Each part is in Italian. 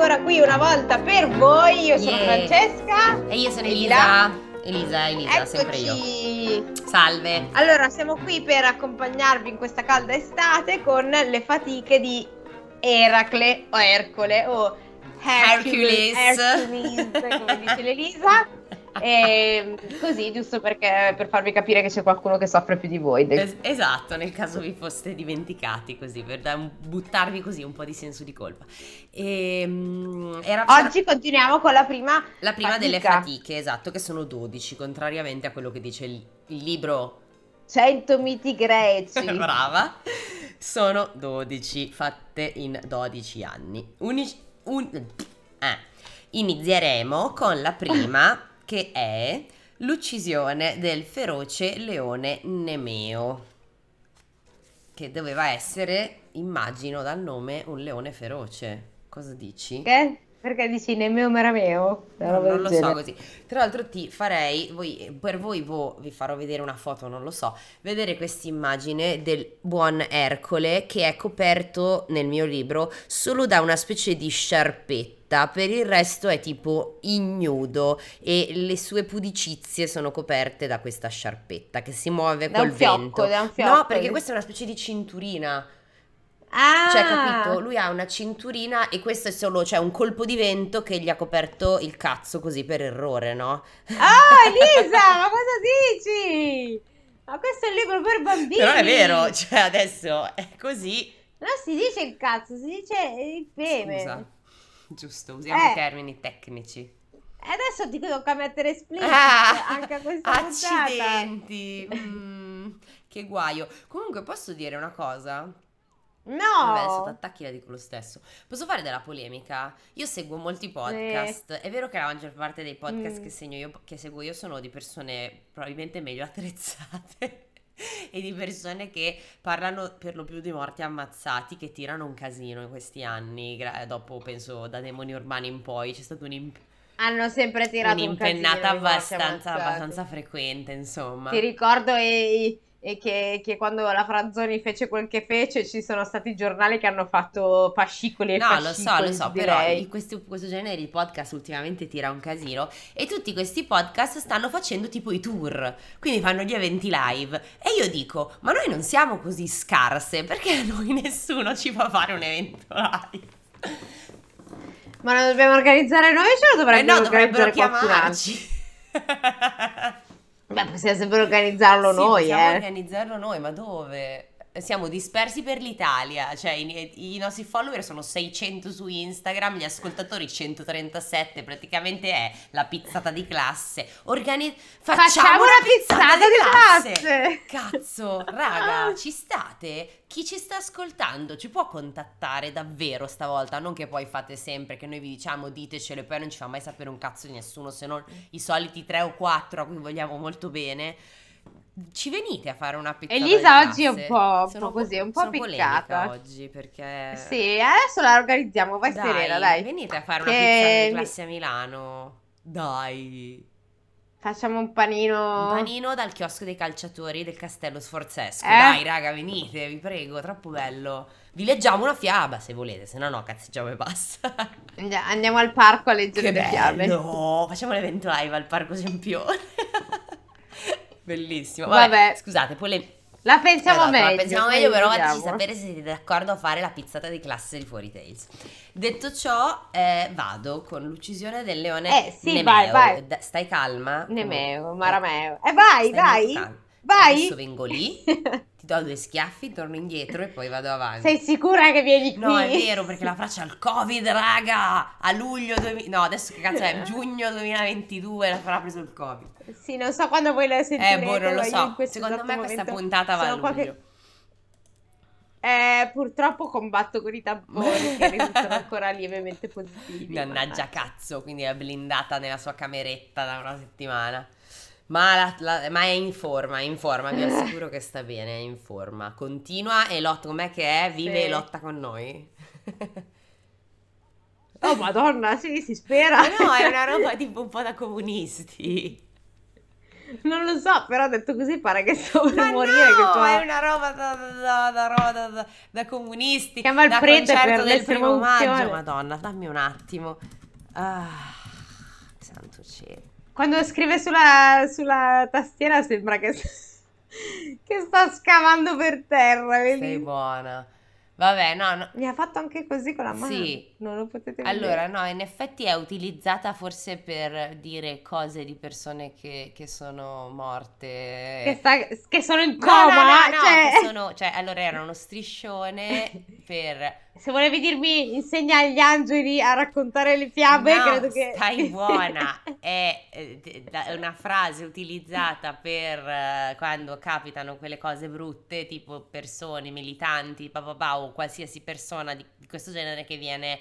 Eccoci ancora qui una volta per voi. Io sono Yeah. Francesca. E io sono Elisa. Elisa. Elisa, Elisa, sempre io. Eccoci. Salve. Allora, siamo qui per accompagnarvi in questa calda estate con le fatiche di Eracle o Ercole o Hercules, Hercules. Hercules, come dice l'Elisa. E così, giusto perché per farvi capire che c'è qualcuno che soffre più di voi. Es- esatto, nel caso vi foste dimenticati così, per da- buttarvi così un po' di senso di colpa. Ehm, era Oggi continuiamo con la prima la prima fatica. delle fatiche, esatto, che sono 12, contrariamente a quello che dice il, il libro 100 miti greci. Brava. Sono 12 fatte in 12 anni. Uni- un- eh. Inizieremo con la prima che è l'uccisione del feroce leone Nemeo. Che doveva essere, immagino dal nome, un leone feroce. Cosa dici? Che? Perché dici Nemeo Merameo? No, non lo so genere. così. Tra l'altro ti farei, voi- per voi vo- vi farò vedere una foto, non lo so, vedere questa immagine del buon Ercole che è coperto nel mio libro solo da una specie di sciarpetta, per il resto è tipo ignudo e le sue pudicizie sono coperte da questa sciarpetta che si muove Da col fiocco, vento. da un fiocco. No, perché questa è una specie di cinturina. Ah! Cioè, capito? Lui ha una cinturina e questo è solo, cioè, un colpo di vento che gli ha coperto il cazzo così per errore, no? Ah, Elisa, ma cosa dici? Ma questo è un libro per bambini. Però è vero, cioè, adesso è così. Non si dice il cazzo, si dice il pene. Scusa. Giusto, usiamo Eh. i termini tecnici. E adesso ti tocca mettere split Ah, anche a questa accidenti. Mm, che guaio. Comunque, posso dire una cosa? No! Vabbè, adesso ti attacchi la dico lo stesso. Posso fare della polemica? Io seguo molti podcast. È vero che la maggior parte dei podcast Mm. che, io, che seguo io sono di persone probabilmente meglio attrezzate. E di persone che parlano per lo più di morti ammazzati, che tirano un casino in questi anni. dopo, penso, da demoni urbani in poi c'è stato un'imp- Hanno sempre tirato un un'impennata morti abbastanza, abbastanza frequente, insomma. Ti ricordo e, e che, che quando la Franzoni fece quel che fece ci sono stati giornali che hanno fatto fascicoli e No, lo fascicoli so, lo so, di però lei. in questo, questo genere di podcast ultimamente tira un casino e tutti questi podcast stanno facendo tipo i tour, quindi fanno gli eventi live e io dico, ma noi non siamo così scarse, perché a noi nessuno ci fa fare un evento live? Ma lo dobbiamo organizzare noi ce lo Eh dovrebbe no, dovrebbero organizzare qualcun altro? chiamarci. Beh, possiamo sempre organizzarlo Sì, noi, possiamo eh. organizzarlo noi, ma dove? Siamo dispersi per l'Italia, cioè i, i nostri follower sono 600 su Instagram, gli ascoltatori 137, praticamente è la pizzata di classe. Organi- facciamo, Facciamo una pizzata, pizzata di classe! classe! Cazzo, raga, ci state? Chi ci sta ascoltando ci può contattare davvero stavolta? Non che poi fate sempre che noi vi diciamo ditecelo e poi non ci fa mai sapere un cazzo di nessuno se non i soliti tre o quattro a cui vogliamo molto bene. Ci venite a fare una pizzata Elisa oggi è un po', un Sono po' così, un po' piccata. oggi perché Sì, adesso la organizziamo, vai dai, serena, dai. venite a fare una Che pizzata di classe a Milano. Dai. Facciamo un panino. Un panino dal chiosco dei calciatori del Castello Sforzesco. Eh? Dai, raga, venite, vi prego, troppo bello. Vi leggiamo una fiaba se volete, se no no, cazzeggiamo e basta. Andi- Andiamo al parco a leggere Che le fiabe. bello! Facciamo l'evento live al Parco Sempione. Bellissimo. Vabbè. Vabbè, scusate, poi le... La pensiamo Esatto, la meglio. pensiamo poi meglio, però fateci sapere se siete d'accordo a fare la pizzata di classe di Fuori Tales. Detto ciò, eh, vado con l'uccisione del leone Eh, sì, Nemeo. vai, vai. Stai calma. Nemeo, Eh, Marameo. E vai, stai vai. Vai. Adesso vengo lì, ti do due schiaffi, torno indietro e poi vado avanti. Sei sicura che vieni qui? No, è vero, perché la faccia al Covid, raga! A luglio 2000... No, adesso che cazzo è? Giugno 2022 la farà preso il Covid. Sì, non so quando voi la sentirete. Eh, boh, non lo so. Secondo esatto me questa puntata va a luglio. qua che- Eh, purtroppo combatto con i tamponi che risultano ancora lievemente positivi. Mannaggia cazzo, quindi è blindata nella sua cameretta da una settimana. Ma, la- la- ma è in forma, è in forma, vi assicuro che sta bene, è in forma. Continua e lotta, com'è che è? Vive Sì. e lotta con noi. Oh, madonna, sì, si spera. Ma no, è una roba tipo un po' da comunisti. Non lo so, però detto così pare che sto per Ma morire. no, che è una roba da, da, da, da, da- comunisti. Chiama il da prete per del primo maggio. Madonna, dammi un attimo. Ah, santo cielo. Quando scrive sulla, sulla tastiera sembra che, che sta scavando per terra, vedi? Sei buona. Vabbè, no, no. Mi ha fatto anche così con la mano. Sì. Non lo potete Allora, vedere. no, in effetti è utilizzata forse per dire cose di persone che, che sono morte. Che, sta- che sono in No, coma. no, no, no, cioè, che sono, cioè, allora era uno striscione per... Se volevi dirmi insegna agli angeli a raccontare le fiabe, No, credo che... stai buona, è eh, è una frase utilizzata per eh, quando capitano quelle cose brutte, tipo persone, militanti, pa, pa, pa, o qualsiasi persona di questo genere che viene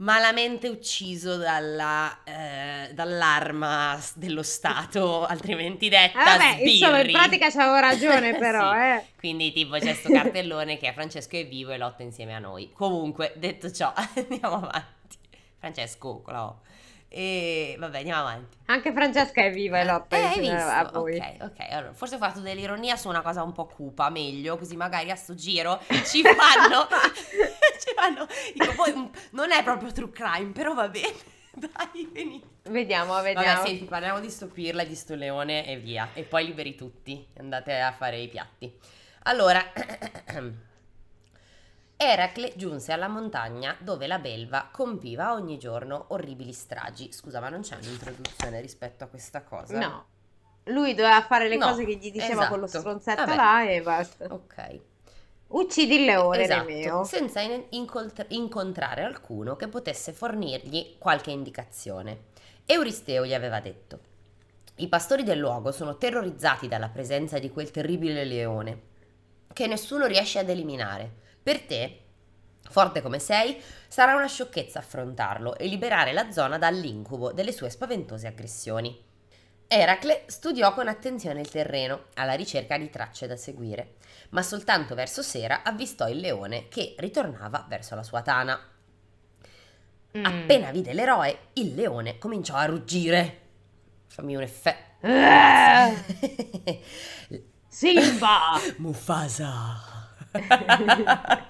malamente ucciso dalla, eh, dall'arma dello Stato, altrimenti detta Ah, vabbè, insomma, in sbirri. pratica c'avevo ragione, però, Sì. eh. Quindi tipo c'è sto cartellone che è Francesco è vivo e lotta insieme a noi. Comunque, detto ciò, andiamo avanti. Francesco, con la O. E vabbè, andiamo avanti. Anche Francesca è viva e lotta Eh, hai insieme a visto? voi. Ok, ok. Allora, forse ho fatto dell'ironia su una cosa un po' cupa, meglio, così magari a sto giro ci fanno... ci fanno... Dico, poi non è proprio true crime, però va bene. Dai, venite. Vediamo, vediamo. Vabbè, senti, parliamo di sto pirla, di sto leone e via. E poi liberi tutti. Andate a fare i piatti. Allora, Eracle giunse alla montagna dove la belva compiva ogni giorno orribili stragi. Scusa, ma non c'è un'introduzione rispetto a questa cosa? No. Lui doveva fare le No, cose che gli diceva con lo esatto. stronzetto Vabbè. là e basta. Ok. Uccidi il leone, Esatto, Nemeo. senza in- incolt- incontrare alcuno che potesse fornirgli qualche indicazione. Euristeo gli aveva detto: I pastori del luogo sono terrorizzati dalla presenza di quel terribile leone, che nessuno riesce ad eliminare. Per te, forte come sei, sarà una sciocchezza affrontarlo e liberare la zona dall'incubo delle sue spaventose aggressioni. Eracle studiò con attenzione il terreno, alla ricerca di tracce da seguire, ma soltanto verso sera avvistò il leone che ritornava verso la sua tana. Mm. Appena vide l'eroe, il leone cominciò a ruggire. Fammi un effetto. Ah, Simba! Mufasa.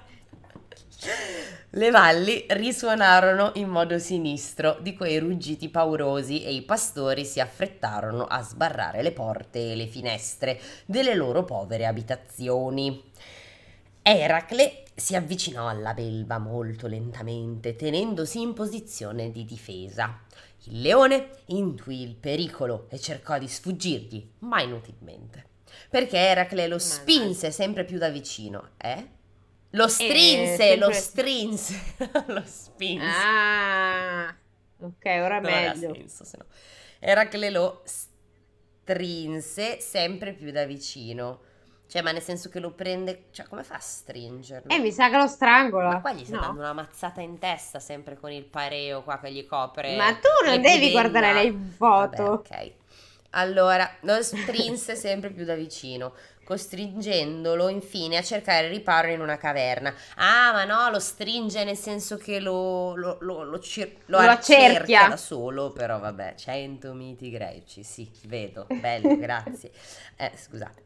Le valli risuonarono in modo sinistro di quei ruggiti paurosi e i pastori si affrettarono a sbarrare le porte e le finestre delle loro povere abitazioni. Eracle si avvicinò alla belva molto lentamente, tenendosi in posizione di difesa. Il leone intuì il pericolo e cercò di sfuggirgli, ma inutilmente, perché Eracle lo spinse sempre più da vicino, eh? Lo strinse, sempre- lo strinse, lo spinse. ah, ok, ora è Non meglio. senso, se no. Eracle lo strinse sempre più da vicino. Cioè, ma nel senso che lo prende... Cioè, come fa a stringerlo? Eh, mi sa che lo strangola. Ma qua gli sta No. dando una mazzata in testa sempre con il pareo qua che gli copre. Ma tu non devi guardare le foto. Vabbè, ok. Allora, lo strinse sempre più da vicino, costringendolo infine a cercare riparo in una caverna. Ah, ma no, lo stringe nel senso che lo, lo, lo, lo cir- lo Lo accerchia da solo, però vabbè, 100 miti greci, sì, vedo, bello, grazie. Eh, scusate.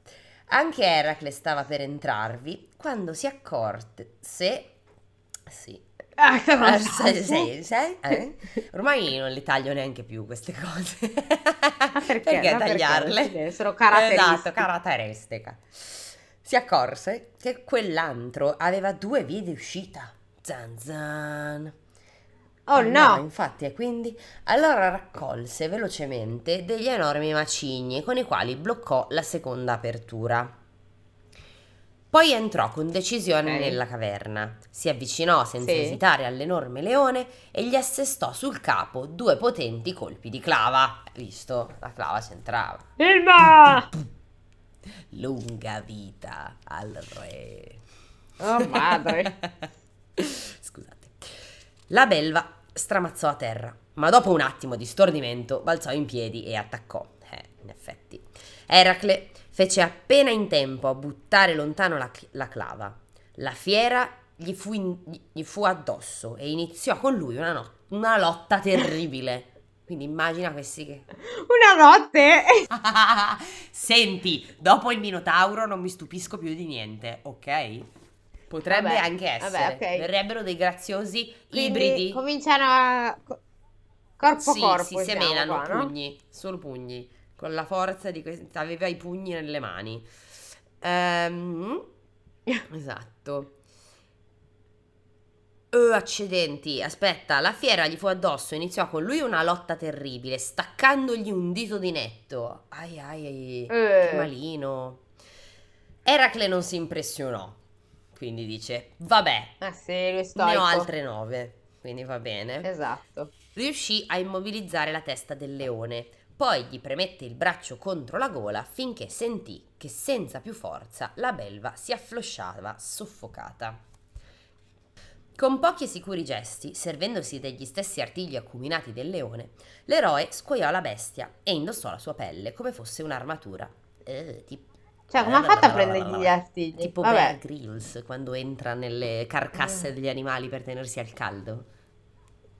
Anche Eracle stava per entrarvi quando si accorse... Sì, Ah, Ah, roba. sai, sai, sai, eh? Ormai non le taglio neanche più queste cose. Perché? Perché? tagliarle? Sì, sono caratteristiche. Esatto, caratteristica. Si accorse che quell'antro aveva due vie di uscita. Zan zan. Oh Eh no! infatti, e quindi allora raccolse velocemente degli enormi macigni con i quali bloccò la seconda apertura. Poi entrò con decisione Ok. nella caverna, si avvicinò senza Sì. esitare all'enorme leone e gli assestò sul capo due potenti colpi di clava. Visto, la clava c'entrava. Ilma! Lunga vita al re. Oh madre. Scusate. La belva stramazzò a terra, ma dopo un attimo di stordimento balzò in piedi e attaccò. Eh, in effetti. Eracle fece appena in tempo a buttare lontano la, la clava. La fiera gli fu, in- gli fu addosso e iniziò con lui una, no- una lotta terribile. Quindi immagina questi che... Una notte! Senti, dopo il Minotauro non mi stupisco più di niente, ok? Potrebbe Vabbè, anche essere. vabbè, ok. Verrebbero dei graziosi Quindi ibridi. cominciano a... co- Corpo sì, corpo si semenano qua, no? pugni, solo pugni, con la forza di questi... Aveva i pugni nelle mani. Ehm, esatto. Oh, accidenti, aspetta, la fiera gli fu addosso, iniziò con lui una lotta terribile, staccandogli un dito di netto. Ai ai ai, che Eh. malino. Eracle non si impressionò, quindi dice, vabbè, Ah sì, ne ho altre nove, quindi va bene. Esatto. Riuscì a immobilizzare la testa del leone, poi gli premette il braccio contro la gola finché sentì che senza più forza la belva si afflosciava soffocata. Con pochi e sicuri gesti, servendosi degli stessi artigli acuminati del leone, l'eroe scuoiò la bestia e indossò la sua pelle come fosse un'armatura. Eh, tipo, Cioè, come ha fatto a prendergli gli artigli? tipo. Bear Grylls quando entra nelle carcasse Eh. degli animali per tenersi al caldo.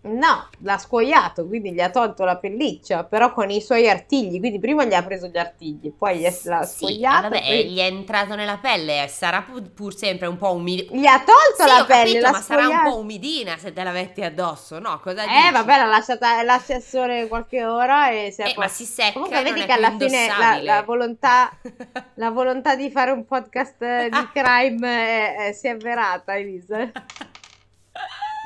No, l'ha scuoiato, quindi gli ha tolto la pelliccia, però con i suoi artigli, quindi prima gli ha preso gli artigli, poi gli è- l'ha Sì, scuoiato, vabbè, poi- gli è entrato nella pelle, sarà pur, sempre un po' umidina. gli ha tolto Sì, la pelle, capito, ma sarà un scuoiata. po' umidina se te la metti addosso, no? Cosa Eh, dici? vabbè, l'ha lasciata l'assessore qualche ora e si è Eh, ma si secca Comunque vedi che alla fine la, la volontà, la volontà di fare un podcast eh, di crime è- è- si è avverata, Elisa.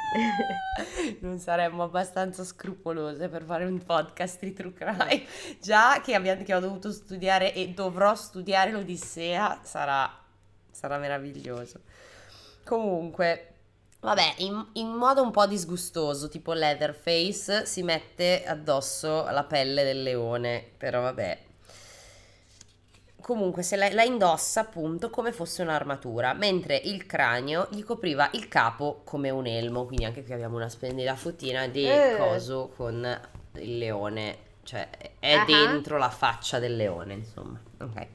non saremmo abbastanza scrupolose per fare un podcast di true crime. Già che, abbiamo, che ho dovuto studiare e dovrò studiare l'Odissea, sarà, sarà meraviglioso. Comunque, vabbè, in, in modo un po' disgustoso, tipo Leatherface, si mette addosso la pelle del leone, però vabbè. Comunque se la, la indossa appunto come fosse un'armatura, mentre il cranio gli copriva il capo come un elmo, quindi anche qui abbiamo una splendida fottina di Eh. coso con il leone, cioè è Ah. dentro la faccia del leone, insomma. Ok.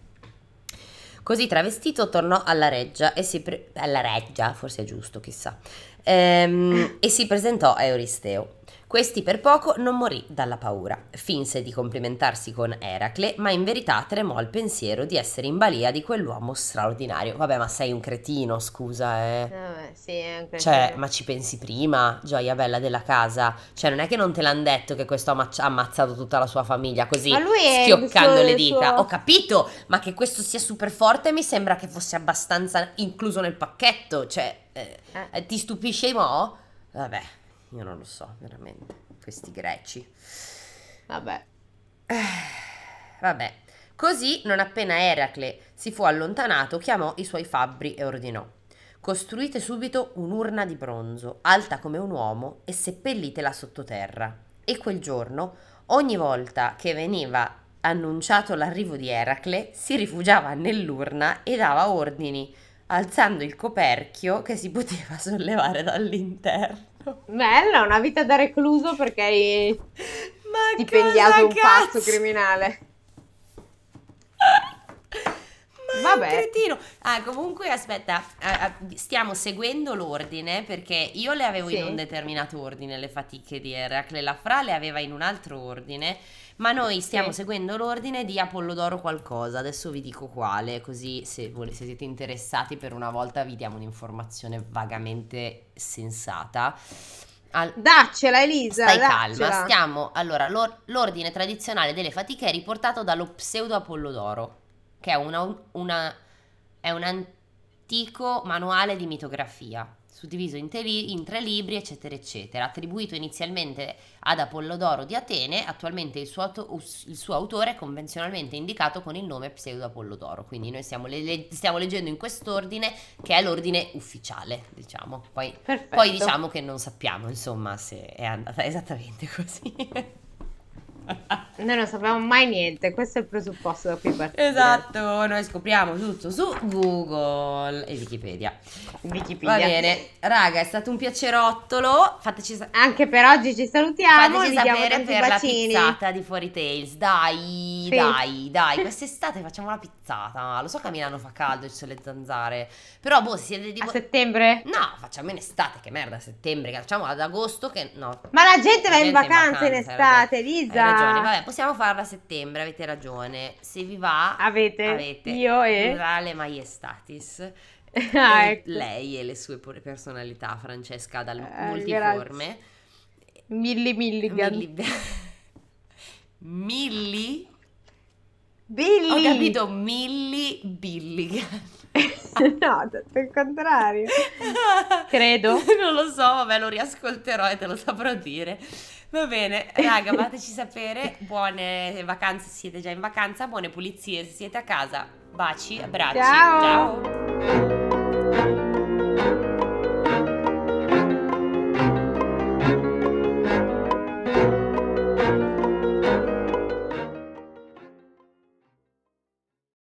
Così travestito tornò alla reggia e si pre- alla reggia, forse è giusto, chissà. Ehm, e si presentò a Euristeo. Questi per poco non morì dalla paura. Finse di complimentarsi con Eracle, ma in verità tremò al pensiero di essere in balia di quell'uomo straordinario. Vabbè, ma sei un cretino, scusa, eh. Vabbè, sì, è anche Cioè, ma ci pensi prima, gioia bella della casa? Cioè, non è che non te l'hanno detto che questo ha ammazzato tutta la sua famiglia così, Ma lui è schioccando il le suo- dita. suo- Ho capito, ma che questo sia super forte mi sembra che fosse abbastanza incluso nel pacchetto. Cioè, eh, Eh. eh, ti stupisce mo? Vabbè, io non lo so, veramente, questi greci. Vabbè. Vabbè, così non appena Eracle si fu allontanato, chiamò i suoi fabbri e ordinò: Costruite subito un'urna di bronzo, alta come un uomo, e seppellitela sottoterra. E quel giorno, ogni volta che veniva annunciato l'arrivo di Eracle, si rifugiava nell'urna e dava ordini, alzando il coperchio che si poteva sollevare dall'interno. Bella, una vita da recluso perché hai Ma stipendiato un pazzo criminale. Ma Vabbè. cretino. Ah, comunque, aspetta, eh, eh, stiamo seguendo l'ordine perché io le avevo in Sì. un determinato ordine le fatiche di Eracle, la Fra le aveva in un altro ordine, ma noi stiamo Sì. seguendo l'ordine di Apollodoro qualcosa. Adesso vi dico quale, così se, se siete interessati per una volta vi diamo un'informazione vagamente sensata. Al- Daccela, Elisa. Stai daccela. calma, stiamo. Allora, l'or- l'ordine tradizionale delle fatiche è riportato dallo pseudo Apollodoro, che è, una- una- è un antico manuale di mitografia, suddiviso in, te- in tre libri, eccetera, eccetera. Attribuito inizialmente ad Apollodoro di Atene, attualmente il suo, auto- il suo autore è convenzionalmente indicato con il nome pseudo Apollodoro. Quindi noi stiamo, le- stiamo leggendo in quest'ordine, che è l'ordine ufficiale, diciamo. Poi poi diciamo che non sappiamo, insomma, se è andata esattamente così. Noi non sappiamo mai niente, questo è il presupposto da cui partire. Esatto, noi scopriamo tutto su Google e Wikipedia. Wikipedia. Va bene, raga, è stato un piacerottolo. Fateci, sa- Anche per oggi ci salutiamo, fateci sapere per la bacini. pizzata di Fuori Tales. Dai, Sì. dai, dai, quest'estate facciamo la pizzata. Lo so che a Milano fa caldo, ci sono le zanzare. Però, boh, se siete di A settembre? No, facciamo in estate, che merda, a settembre, che facciamo ad agosto, che no. Ma la gente va La in gente vacanza in hai estate, ragione. Lisa. Ragione, vabbè, possiamo farla a settembre, avete ragione. Se vi va, Avete, avete io e... Durà le maiestatis. Ah, E ecco. Lei e le sue personalità, Francesca dal Eh, multiforme. Milli Milligan. Milli. Milli? Billy! Ho capito, Milli Billigan. no, detto il contrario. Credo. Non lo so, vabbè, lo riascolterò e te lo saprò dire. Va bene, raga, fateci sapere. Buone vacanze se siete già in vacanza, buone pulizie se siete a casa. Baci, abbracci. Ciao. Ciao.